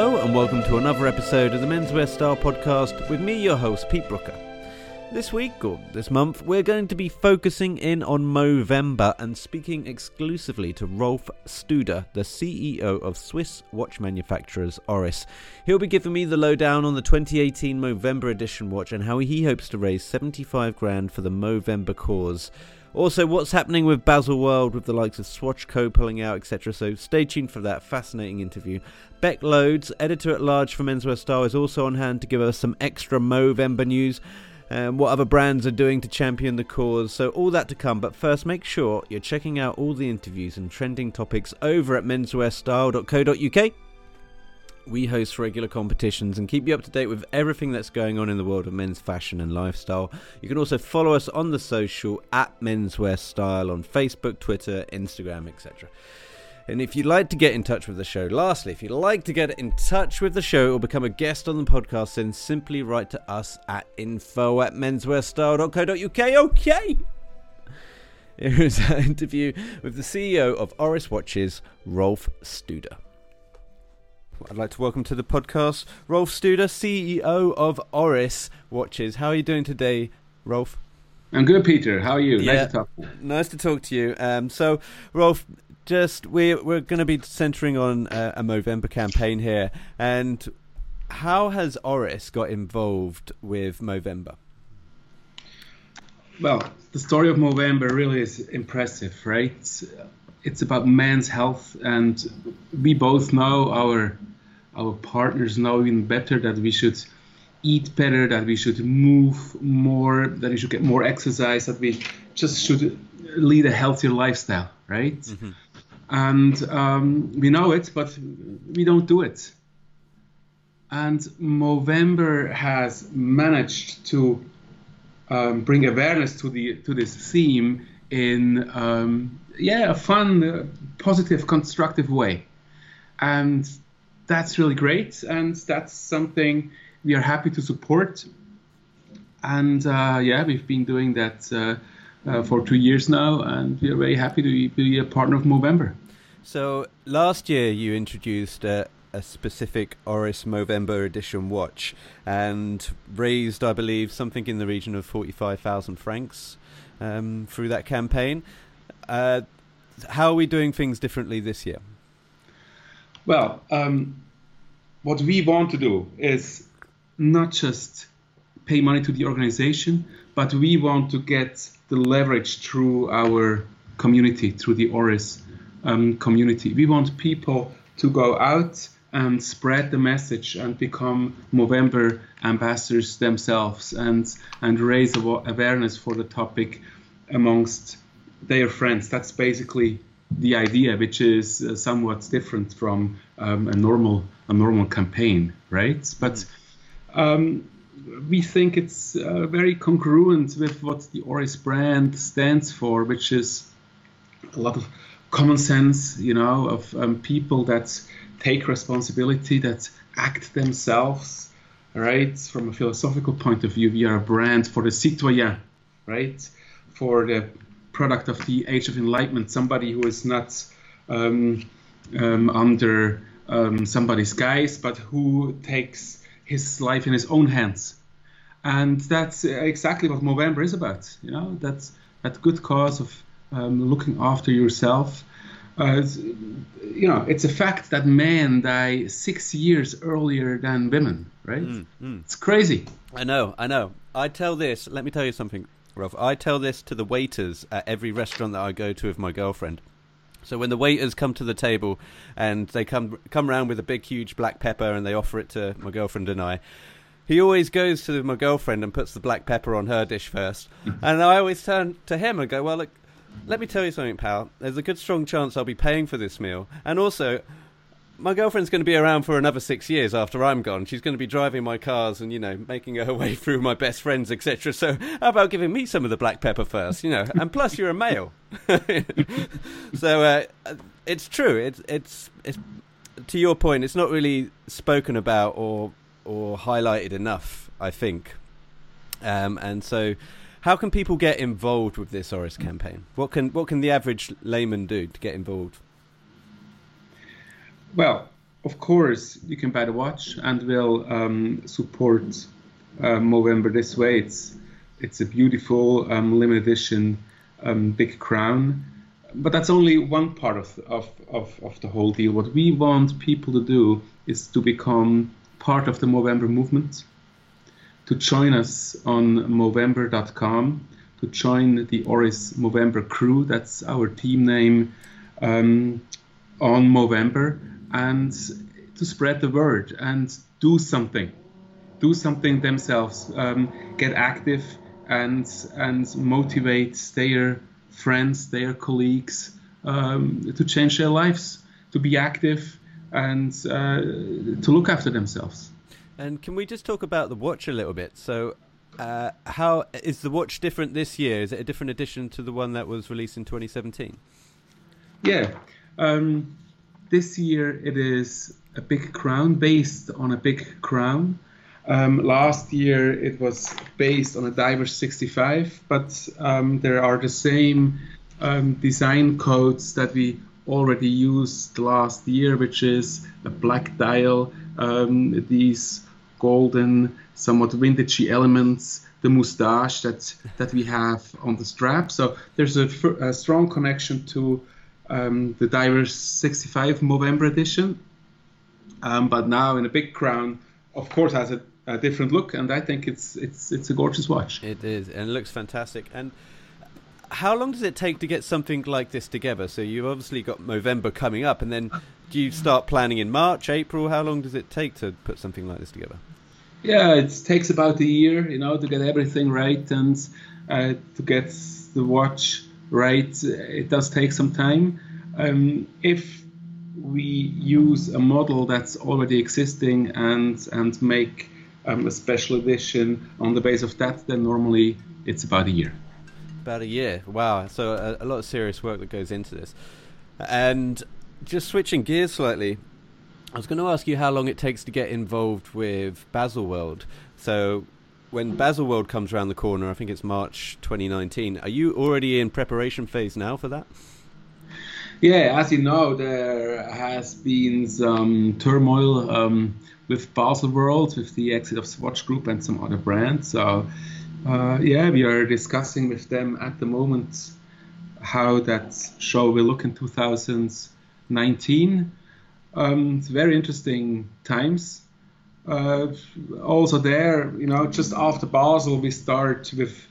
Hello, and welcome to another episode of the Menswear Style Podcast with me, your host, Pete Brooker. This week, or this month, we're going to be focusing in on Movember and speaking exclusively to Rolf Studer, the CEO of Swiss watch manufacturers Oris. He'll be giving me the lowdown on the 2018 Movember edition watch and how he hopes to raise 75 grand for the Movember cause. Also, what's happening with Baselworld with the likes of Swatchco pulling out, etc. So stay tuned for that fascinating interview. Bec Loades, editor at large for Menswear Style, is also on hand to give us some extra Movember news and what other brands are doing to champion the cause. So, all that to come. But first, make sure you're checking out all the interviews and trending topics over at menswearstyle.co.uk. We host regular competitions and keep you up to date with everything that's going on in the world of men's fashion and lifestyle. You can also follow us on the social at Menswear Style on Facebook, Twitter, Instagram, etc. And if you'd like to get in touch with the show, lastly, if you'd like to get in touch with the show or become a guest on the podcast, then simply write to us at info at menswearstyle.co.uk. Okay. Here is our interview with the CEO of Oris Watches, Rolf Studer. I'd like to welcome to the podcast Rolf Studer, CEO of Oris Watches. How are you doing today, Rolf? I'm good, Peter. How are you? Yeah, nice to talk. Nice to talk to you. Um, so, Rolf, just we're we're going to be centering on a, a Movember campaign here, and how has Oris got involved with Movember? Well, the story of Movember really is impressive, right? It's about men's health, and we both know our our partners know even better that we should eat better, that we should move more, that we should get more exercise, that we just should lead a healthier lifestyle, right? Mm-hmm. And um, we know it, but we don't do it. And Movember has managed to um, bring awareness to the to this theme in um, yeah a fun, uh, positive, constructive way, and that's really great. And that's something we are happy to support. And uh, yeah, we've been doing that uh, uh, for two years now, and we are very happy to be a partner of Movember. So last year you introduced a, a specific Oris Movember edition watch and raised, I believe, something in the region of forty-five thousand francs um, through that campaign. Uh, how are we doing things differently this year? Well, um, what we want to do is not just pay money to the organization, but we want to get the leverage through our community, through the Oris um, community. We want people to go out and spread the message and become Movember ambassadors themselves and and raise awareness for the topic amongst their friends. That's basically the idea, which is uh, somewhat different from um, a normal a normal campaign, right? But um, we think it's uh, very congruent with what the Oris brand stands for, which is a lot of common sense, you know, of um, people that take responsibility, that act themselves, right? From a philosophical point of view, we are a brand for the citoyen, right? For the product of the age of enlightenment, somebody who is not um, um, under um, somebody's guise, but who takes his life in his own hands. And that's exactly what Movember is about, you know, that's that good cause of um, looking after yourself. Uh, you know, it's a fact that men die six years earlier than women, right? Mm, mm. It's crazy. I know, I know. I tell this, let me tell you something, Rolf. I tell this to the waiters at every restaurant that I go to with my girlfriend. So when the waiters come to the table and they come come around with a big, huge black pepper and they offer it to my girlfriend and I, he always goes to my girlfriend and puts the black pepper on her dish first. Mm-hmm. and I always turn to him and go, "Well, look, let me tell you something, pal. There's a good strong chance I'll be paying for this meal. And also, my girlfriend's going to be around for another six years after I'm gone. She's going to be driving my cars and, you know, making her way through my best friends, etc. So, how about giving me some of the black pepper first, you know? And plus, you're a male. so, uh, it's true. It's, it's, it's, to your point, it's not really spoken about or, or highlighted enough, I think. Um, and so, how can people get involved with this Oris campaign? What can what can the average layman do to get involved? Well, of course, you can buy the watch and we'll um, support uh, Movember this way. It's it's a beautiful um, limited edition um, big crown, but that's only one part of, of, of, of the whole deal. What we want people to do is to become part of the Movember movement, to join us on Movember.com, to join the Oris Movember crew. That's our team name um, on Movember, and to spread the word and do something do something themselves, um, get active, and and motivate their friends, their colleagues um, to change their lives, to be active, and uh, to look after themselves. And can we just talk about the watch a little bit? So. Uh, how is the watch different this year? Is it a different edition to the one that was released in 2017? Yeah, um, this year it is a big crown based on a big crown. Um, last year it was based on a Diver 65, but um, there are the same um, design codes that we already used last year, which is a black dial, um, these golden, somewhat vintagey elements, the moustache that that we have on the strap. So there's a, a strong connection to um, the Divers 65 Movember edition, um, but now in a big crown, of course, has a a different look, and I think it's it's it's a gorgeous watch. It is, and it looks fantastic. And how long does it take to get something like this together? So you've obviously got Movember coming up, and then do you start planning in March, April? How long does it take to put something like this together? Yeah, it takes about a year, you know, to get everything right and uh, to get the watch right. It does take some time. Um, if we use a model that's already existing and and make um, a special edition on the base of that, then normally it's about a year. About a year. Wow. So a, a lot of serious work that goes into this. And just switching gears slightly, I was going to ask you how long it takes to get involved with Baselworld. So when Baselworld comes around the corner, I think it's March 2019. Are you already in preparation phase now for that? Yeah, as you know, there has been some turmoil um, with Baselworld, with the exit of Swatch Group and some other brands. So, uh, yeah, we are discussing with them at the moment how that show will look in 2019. Um, it's very interesting times. Uh, also, there, you know, just after Basel, we start with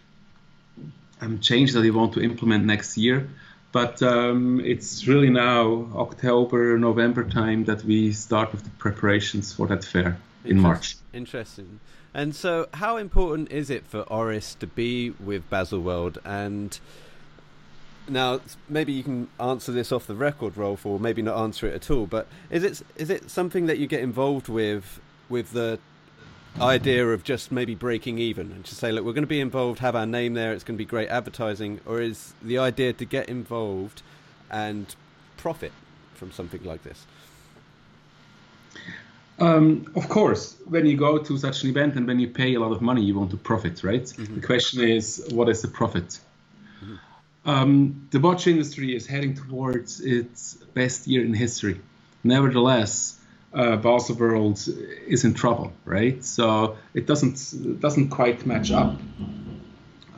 um, changes that we want to implement next year. But um, it's really now October, November time that we start with the preparations for that fair in March. Interesting. And so, how important is it for Oris to be with Baselworld? And now, maybe you can answer this off the record, Rolf, or maybe not answer it at all. But is it is it something that you get involved with with the idea of just maybe breaking even and just say, look, we're going to be involved, have our name there, it's going to be great advertising, or is the idea to get involved and profit from something like this? Um, of course, when you go to such an event and when you pay a lot of money, you want to profit, right? Mm-hmm. The question is, what is the profit? Mm-hmm. Um, the watch industry is heading towards its best year in history. Nevertheless, uh, Baselworld is in trouble, right? So it doesn't doesn't quite match up.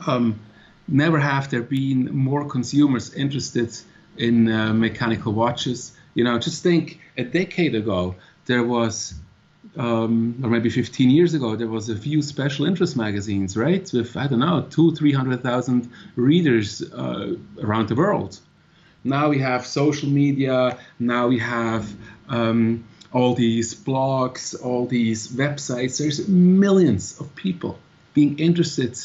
Um, never have there been more consumers interested in uh, mechanical watches. You know, just think a decade ago there was, um, or maybe 15 years ago, there was a few special interest magazines, right? With I don't know, two, three hundred thousand readers uh, around the world. Now we have social media. Now we have um, all these blogs, all these websites. There's millions of people being interested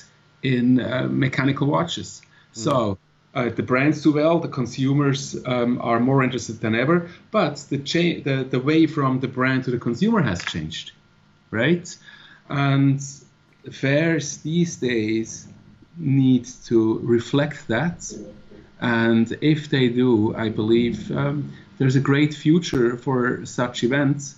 in uh, mechanical watches. Mm. So uh, the brands do well, the consumers um, are more interested than ever, but the, cha- the, the way from the brand to the consumer has changed, right? And fairs these days need to reflect that. And if they do, I believe um, there's a great future for such events.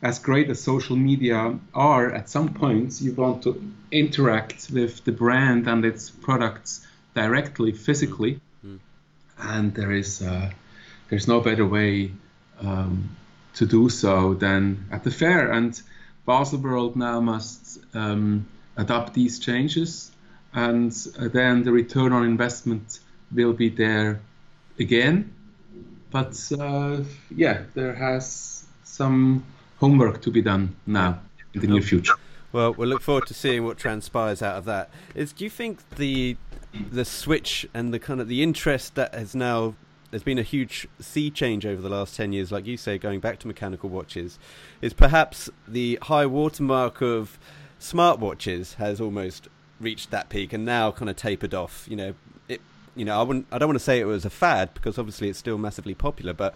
As great as social media are, at some point you want to interact with the brand and its products directly, physically, mm. and there is uh, there's no better way um, to do so than at the fair. And Baselworld now must um, adopt these changes, and then the return on investment will be there again. But uh, yeah, there has some homework to be done now in the near future. Well, we'll look forward to seeing what transpires out of that. Is do you think the the switch and the kind of the interest that has now there's been a huge sea change over the last 10 years like you say going back to mechanical watches is perhaps the high watermark of smartwatches has almost reached that peak and now kind of tapered off you know you know I wouldn't I don't want to say it was a fad because obviously it's still massively popular but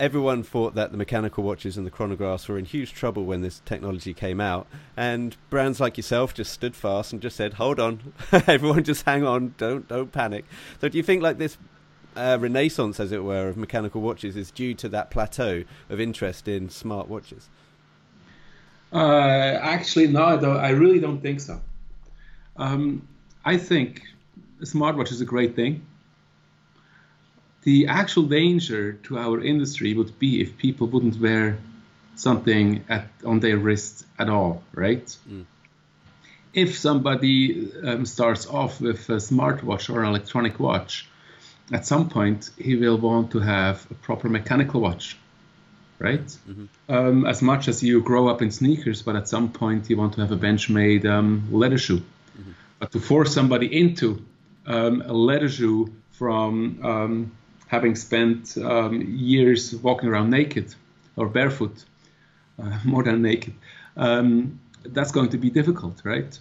everyone thought that the mechanical watches and the chronographs were in huge trouble when this technology came out, and brands like yourself just stood fast and just said, "Hold on, everyone, just hang on, don't don't panic." So, do you think like this uh, renaissance, as it were, of mechanical watches is due to that plateau of interest in smart watches? Uh, actually, no, I, I, really don't think so. Um, I think smartwatch is a great thing the actual danger to our industry would be if people wouldn't wear something at, on their wrist at all, right? Mm. If somebody um, starts off with a smartwatch or an electronic watch, at some point he will want to have a proper mechanical watch, right? Mm-hmm. Um, as much as you grow up in sneakers, but at some point you want to have a bench-made um, leather shoe. Mm-hmm. But to force somebody into um, leather from um, having spent um, years walking around naked or barefoot, uh, more than naked, um, that's going to be difficult, right?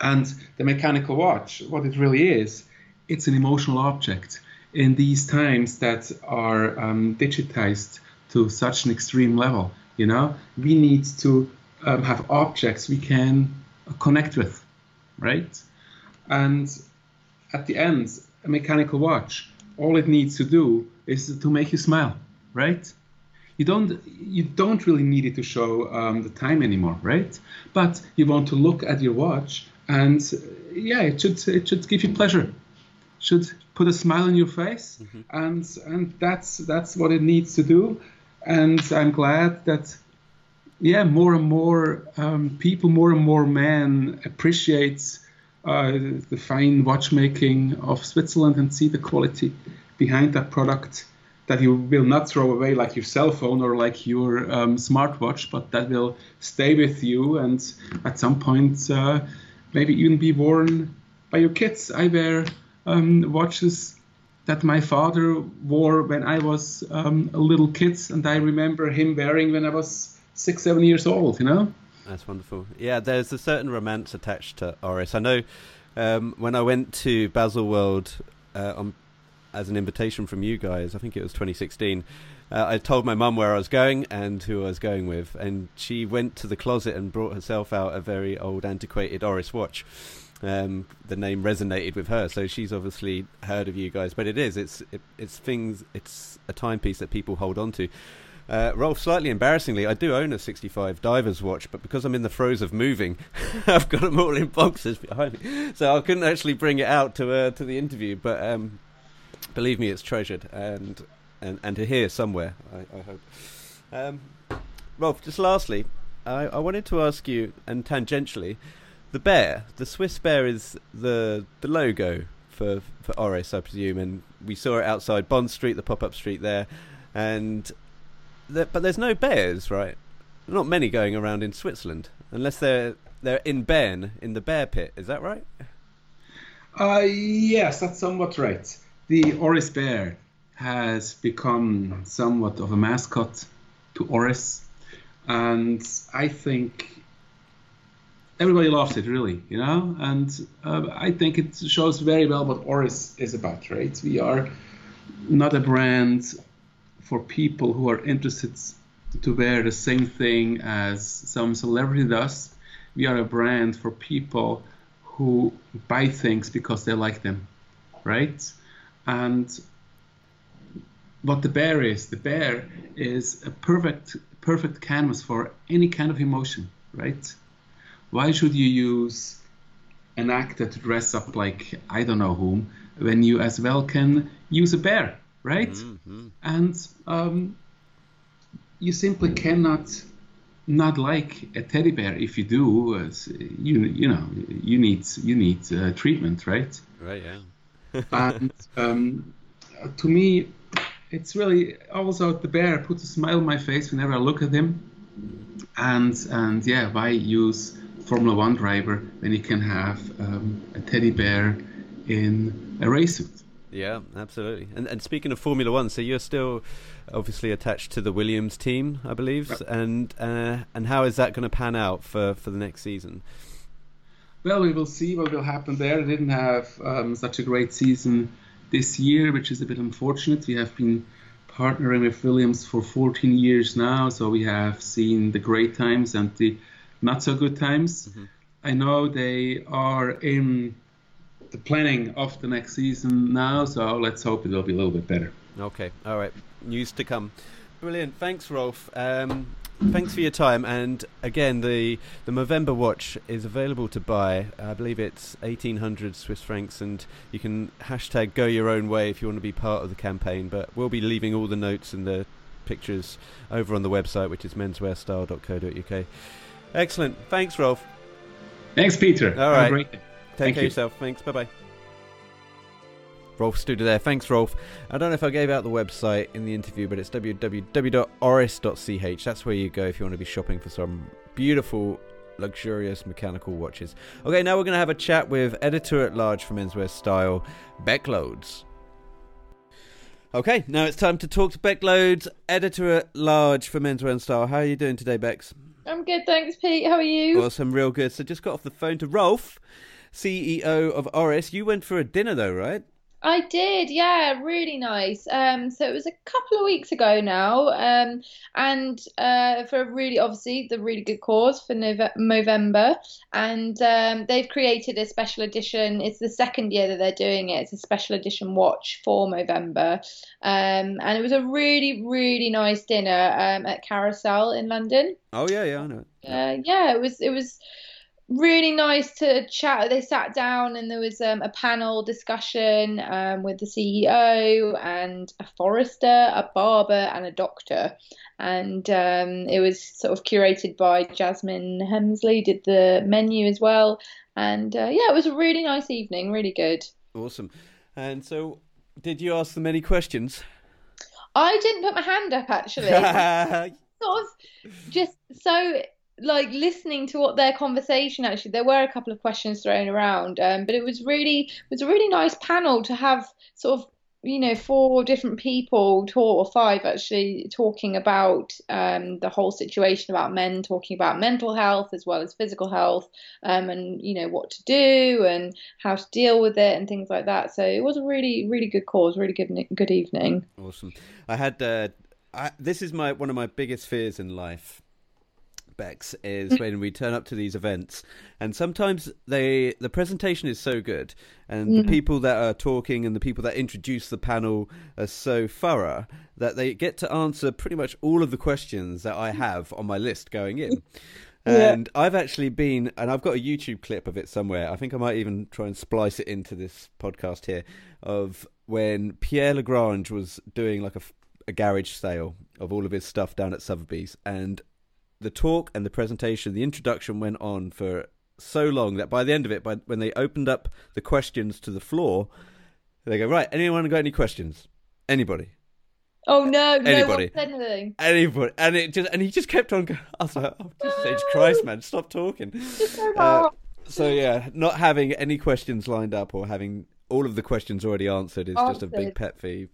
And the mechanical watch, what it really is, it's an emotional object. In these times that are um, digitized to such an extreme level, you know, we need to um, have objects we can connect with, right? And at the end, a mechanical watch all it needs to do is to make you smile, right? You don't you don't really need it to show um, the time anymore, right? But you want to look at your watch, and yeah, it should it should give you pleasure, should put a smile on your face, mm-hmm. and and that's that's what it needs to do. And I'm glad that yeah, more and more um, people, more and more men appreciate the fine watchmaking of Switzerland and see the quality behind that product that you will not throw away like your cell phone or like your um, smartwatch, but that will stay with you and at some point uh, maybe even be worn by your kids. I wear um, watches that my father wore when I was um, a little kid, and I remember him wearing when I was six, seven years old. You know. That's wonderful. Yeah, there's a certain romance attached to Oris. I know um, when I went to Baselworld uh, on, as an invitation from you guys, I think it was 2016. Uh, I told my mum where I was going and who I was going with, and she went to the closet and brought herself out a very old, antiquated Oris watch. Um, the name resonated with her, so she's obviously heard of you guys. But it is, it's, it, it's things, it's a timepiece that people hold on to. Uh, Rolf, slightly embarrassingly, I do own a 65 Divers watch, but because I'm in the throes of moving, I've got them all in boxes behind me, so I couldn't actually bring it out to uh, to the interview. But um, believe me, it's treasured and and and to hear somewhere. I, I hope. Um, Rolf, just lastly, I, I wanted to ask you, and tangentially, the bear, the Swiss bear, is the the logo for for Oris, I presume, and we saw it outside Bond Street, the pop up street there, and but there's no bears, right? Not many going around in Switzerland, unless they're they're in Bern in the bear pit. Is that right? Uh, yes, that's somewhat right. The Oris bear has become somewhat of a mascot to Oris, and I think everybody loves it, really, you know. And uh, I think it shows very well what Oris is about, right? We are not a brand for people who are interested to wear the same thing as some celebrity does. We are a brand for people who buy things because they like them, right? And what the bear is, the bear is a perfect perfect canvas for any kind of emotion, right? Why should you use an actor to dress up like I don't know whom when you as well can use a bear? Right? Mm-hmm. And um, you simply cannot not like a teddy bear. If you do, you you know you need you need uh, treatment, right? Right. Yeah. and um, to me, it's really also the bear puts a smile on my face whenever I look at him. And and yeah, why use Formula One driver when you can have um, a teddy bear in a race suit? Yeah, absolutely. And and speaking of Formula One, so you're still obviously attached to the Williams team, I believe. Yep. And uh, and how is that going to pan out for, for the next season? Well, we will see what will happen there. I didn't have um, such a great season this year, which is a bit unfortunate. We have been partnering with Williams for 14 years now, so we have seen the great times and the not so good times. Mm-hmm. I know they are in the planning of the next season now, so let's hope it will be a little bit better. Okay, all right. News to come. Brilliant. Thanks, Rolf. Um, thanks for your time. And again, the the Movember watch is available to buy. I believe it's eighteen hundred Swiss francs, and you can hashtag go your own way if you want to be part of the campaign. But we'll be leaving all the notes and the pictures over on the website, which is menswearstyle.co.uk. Excellent. Thanks, Rolf. Thanks, Peter. All right. Take Thank care you. yourself. Thanks. Bye bye. Rolf Studer there. Thanks, Rolf. I don't know if I gave out the website in the interview, but it's www.oris.ch. That's where you go if you want to be shopping for some beautiful, luxurious mechanical watches. Okay, now we're going to have a chat with editor at large for Menswear Style, Bec Loades. Okay, now it's time to talk to Bec Loades, editor at large for Menswear and Style. How are you doing today, Bex? I'm good, thanks, Pete. How are you? Awesome, real good. So just got off the phone to Rolf, CEO of Oris. You went for a dinner though, right? I did, yeah, really nice. Um, so it was a couple of weeks ago now, um, and uh, for a really, obviously, the really good cause for Movember, and um, they've created a special edition. It's the second year that they're doing it. It's a special edition watch for Movember, um, and it was a really, really nice dinner um, at Carousel in London. Oh yeah, yeah, I know. Uh, yeah, it was, it was really nice to chat. They sat down and there was um, a panel discussion um, with the CEO and a forester, a barber, and a doctor. And um, it was sort of curated by Jasmine Hemsley, did the menu as well. And uh, yeah, it was a really nice evening, really good. Awesome. And so, did you ask them any questions? I didn't put my hand up actually. sort of just so like listening to what their conversation actually there were a couple of questions thrown around um, but it was really it was a really nice panel to have sort of you know four different people talk or five actually talking about um, the whole situation about men talking about mental health as well as physical health um, and you know what to do and how to deal with it and things like that. So it was a really really good cause really good good evening. Awesome. I had uh, I, this is my one of my biggest fears in life Bex is mm. when we turn up to these events, and sometimes they the presentation is so good, and mm. the people that are talking and the people that introduce the panel are so thorough that they get to answer pretty much all of the questions that I have on my list going in. And yeah. I've actually been, and I've got a YouTube clip of it somewhere. I think I might even try and splice it into this podcast here of when Pierre Lagrange was doing like a, a garage sale of all of his stuff down at Sotheby's, and the talk and the presentation, the introduction went on for so long that by the end of it, by when they opened up the questions to the floor, they go, "Right, anyone got any questions? Anybody?" Oh no! Anybody? No anything. Anybody? And it just and he just kept on. going. I was like, "Oh, Jesus no. Christ, man, stop talking!" So, uh, so yeah, not having any questions lined up or having all of the questions already answered is answered. just a big pet peeve.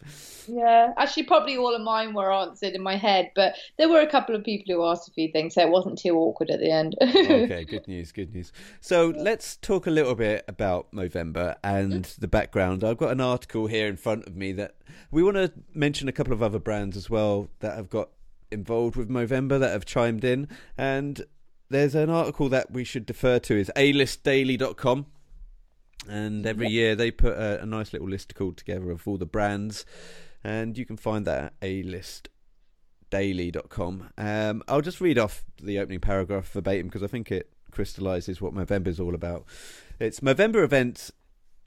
Yeah, actually, probably all of mine were answered in my head, but there were a couple of people who asked a few things, so it wasn't too awkward at the end. okay, good news, good news. So let's talk a little bit about Movember and mm. the background. I've got an article here in front of me that we want to mention a couple of other brands as well that have got involved with Movember that have chimed in, and there's an article that we should defer to is alistdaily.com and every yep. year they put a, a, nice little list called together of all the brands, and you can find that at alistdaily.com. Um, I'll just read off the opening paragraph verbatim because I think it crystallizes what Movember is all about. It's Movember events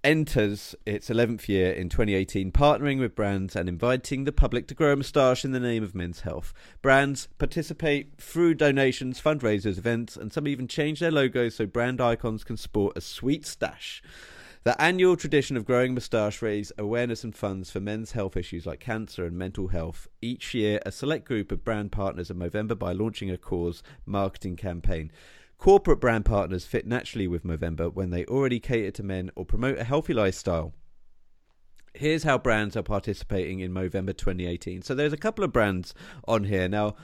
enters its 11th year in 2018, partnering with brands and inviting the public to grow a moustache in the name of men's health. Brands participate through donations, fundraisers, events, and some even change their logos so brand icons can sport a sweet stash. The annual tradition of growing moustache raise awareness and funds for men's health issues like cancer and mental health. Each year, a select group of brand partners in Movember by launching a cause marketing campaign. Corporate brand partners fit naturally with Movember when they already cater to men or promote a healthy lifestyle. Here's how brands are participating in Movember 2018. So there's a couple of brands on here. Now,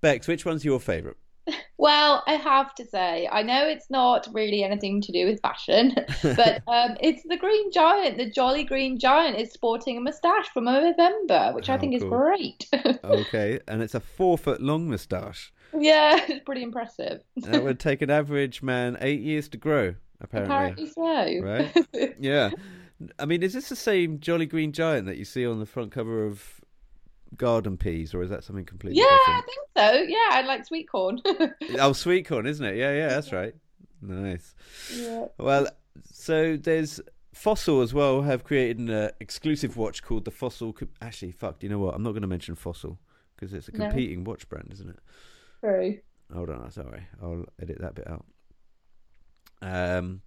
Bex, which one's your favourite? Well, I have to say, I know it's not really anything to do with fashion, but um, it's the Green Giant. The Jolly Green Giant is sporting a moustache from Movember, which I think cool. is great. okay, and it's a four foot long moustache. Yeah, it's pretty impressive. that would take an average man eight years to grow, apparently. Apparently so. Right? yeah. I mean, is this the same Jolly Green Giant that you see on the front cover of Garden Peas, or is that something completely yeah, different? I think so. Yeah, I like sweet corn. oh, sweet corn, isn't it? Yeah, yeah, that's right. Nice. yeah. Well, so there's Fossil as well have created an uh, exclusive watch called the Fossil. Co- Actually, fuck, do you know what? I'm not going to mention Fossil because it's a No. competing watch brand, isn't it? True. Hold on, sorry. I'll edit that bit out. Um,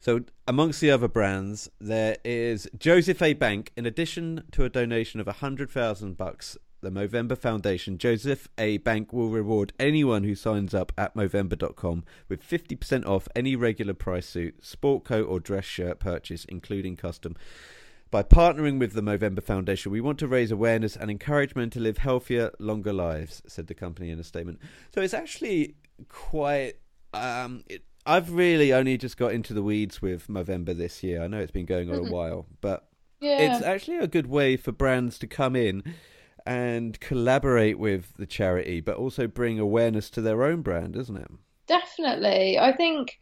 so amongst the other brands, there is Joseph A. Bank. In addition to a donation of a hundred thousand bucks, the Movember Foundation, Joseph A. Bank will reward anyone who signs up at Movember.com with fifty percent off any regular price suit, sport coat, or dress shirt purchase, including custom. By partnering with the Movember Foundation, we want to raise awareness and encourage men to live healthier, longer lives, said the company in a statement. So it's actually quite. Um, it, I've really only just got into the weeds with Movember this year. I know it's been going on a while, but Yeah. it's actually a good way for brands to come in and collaborate with the charity, but also bring awareness to their own brand, isn't it? Definitely. I think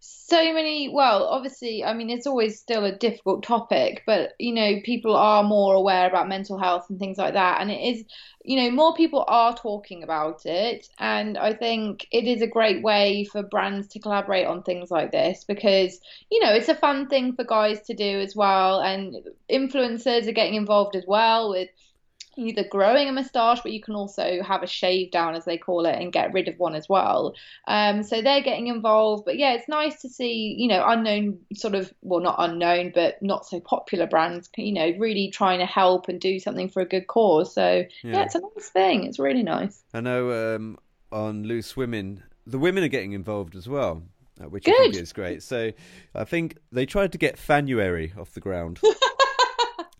so many, well, obviously, I mean, it's always still a difficult topic, but, you know, people are more aware about mental health and things like that. And it is, you know, more people are talking about it. And I think it is a great way for brands to collaborate on things like this because, you know, it's a fun thing for guys to do as well. And influencers are getting involved as well with either growing a moustache, but you can also have a shave down, as they call it, and get rid of one as well. Um, so they're getting involved. But yeah, it's nice to see, you know, unknown sort of, well, not unknown, but not so popular brands, you know, really trying to help and do something for a good cause. So yeah, Yeah. it's a nice thing. It's really nice. I know um, on Loose Women, the women are getting involved as well, uh, which I think is great. So I think they tried to get Fanuary off the ground.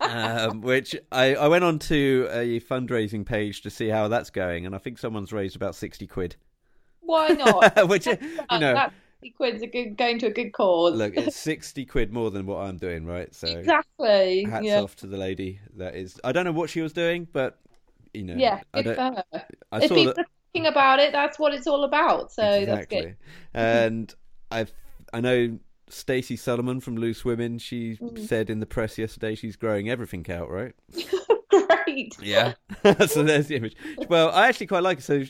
um, which I, I went on to a fundraising page to see how that's going, and I think someone's raised about 60 quid. Why not? which, you know, that quid's a good going to a good cause. look, it's 60 quid more than what I'm doing, right? So exactly. hats yeah. off to the lady that is. I don't know what she was doing, but, you know, Yeah, I, good don't, for her. I if people that. are thinking about it, that's what it's all about. So that's exactly. good. And I've I know Stacey Solomon from Loose Women. She Mm. said in the press yesterday she's growing everything out, right? Great. Yeah. so there's the image. Well, I actually quite like it. So,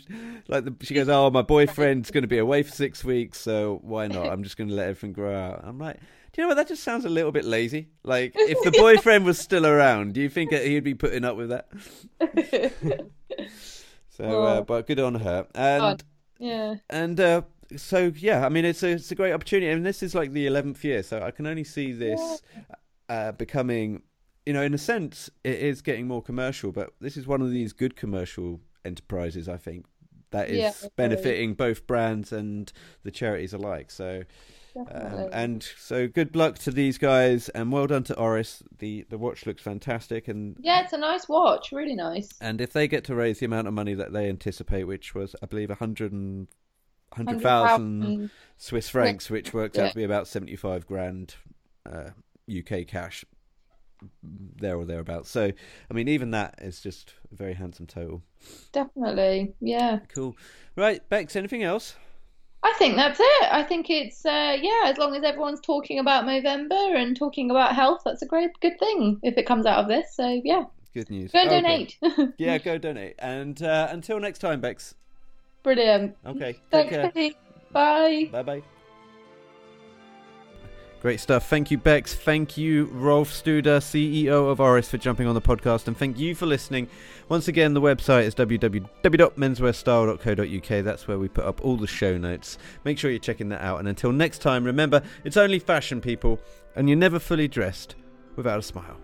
like, the, she goes, "Oh, my boyfriend's going to be away for six weeks, so why not? I'm just going to let everything grow out." I'm like. Do you know what? That just sounds a little bit lazy. Like, if the boyfriend was still around, do you think that he'd be putting up with that? So, uh, but good on her. And yeah. and uh, so yeah, I mean it's a it's a great opportunity, and this is like the eleventh year, so I can only see this uh, becoming, you know, in a sense, it is getting more commercial, but this is one of these good commercial enterprises, I think, that is Yeah, benefiting both brands and the charities alike. So. Um, and so good luck to these guys, and well done to Oris. the The watch looks fantastic, and Yeah, it's a nice watch, really nice. and if they get to raise the amount of money that they anticipate, which was, I believe, a hundred and hundred 100,000. Swiss francs, which works out to be about seventy-five grand uh, UK cash, there or thereabouts. So, I mean, even that is just a very handsome total. Definitely. Yeah. Cool. Right, Bex. Anything else? I think that's it. I think it's uh, yeah, as long as everyone's talking about Movember and talking about health, that's a great good thing if it comes out of this. So yeah, Good news. go Okay. donate. Yeah, go donate. And uh, until next time, Bex. Brilliant. Okay. Take Thanks, care. Bye. Bye bye. Great stuff. Thank you, Bex. Thank you, Rolf Studer, CEO of Oris, for jumping on the podcast. And thank you for listening. Once again, the website is www.menswearstyle.co.uk. That's where we put up all the show notes. Make sure you're checking that out. And until next time, remember, it's only fashion, people, and you're never fully dressed without a smile.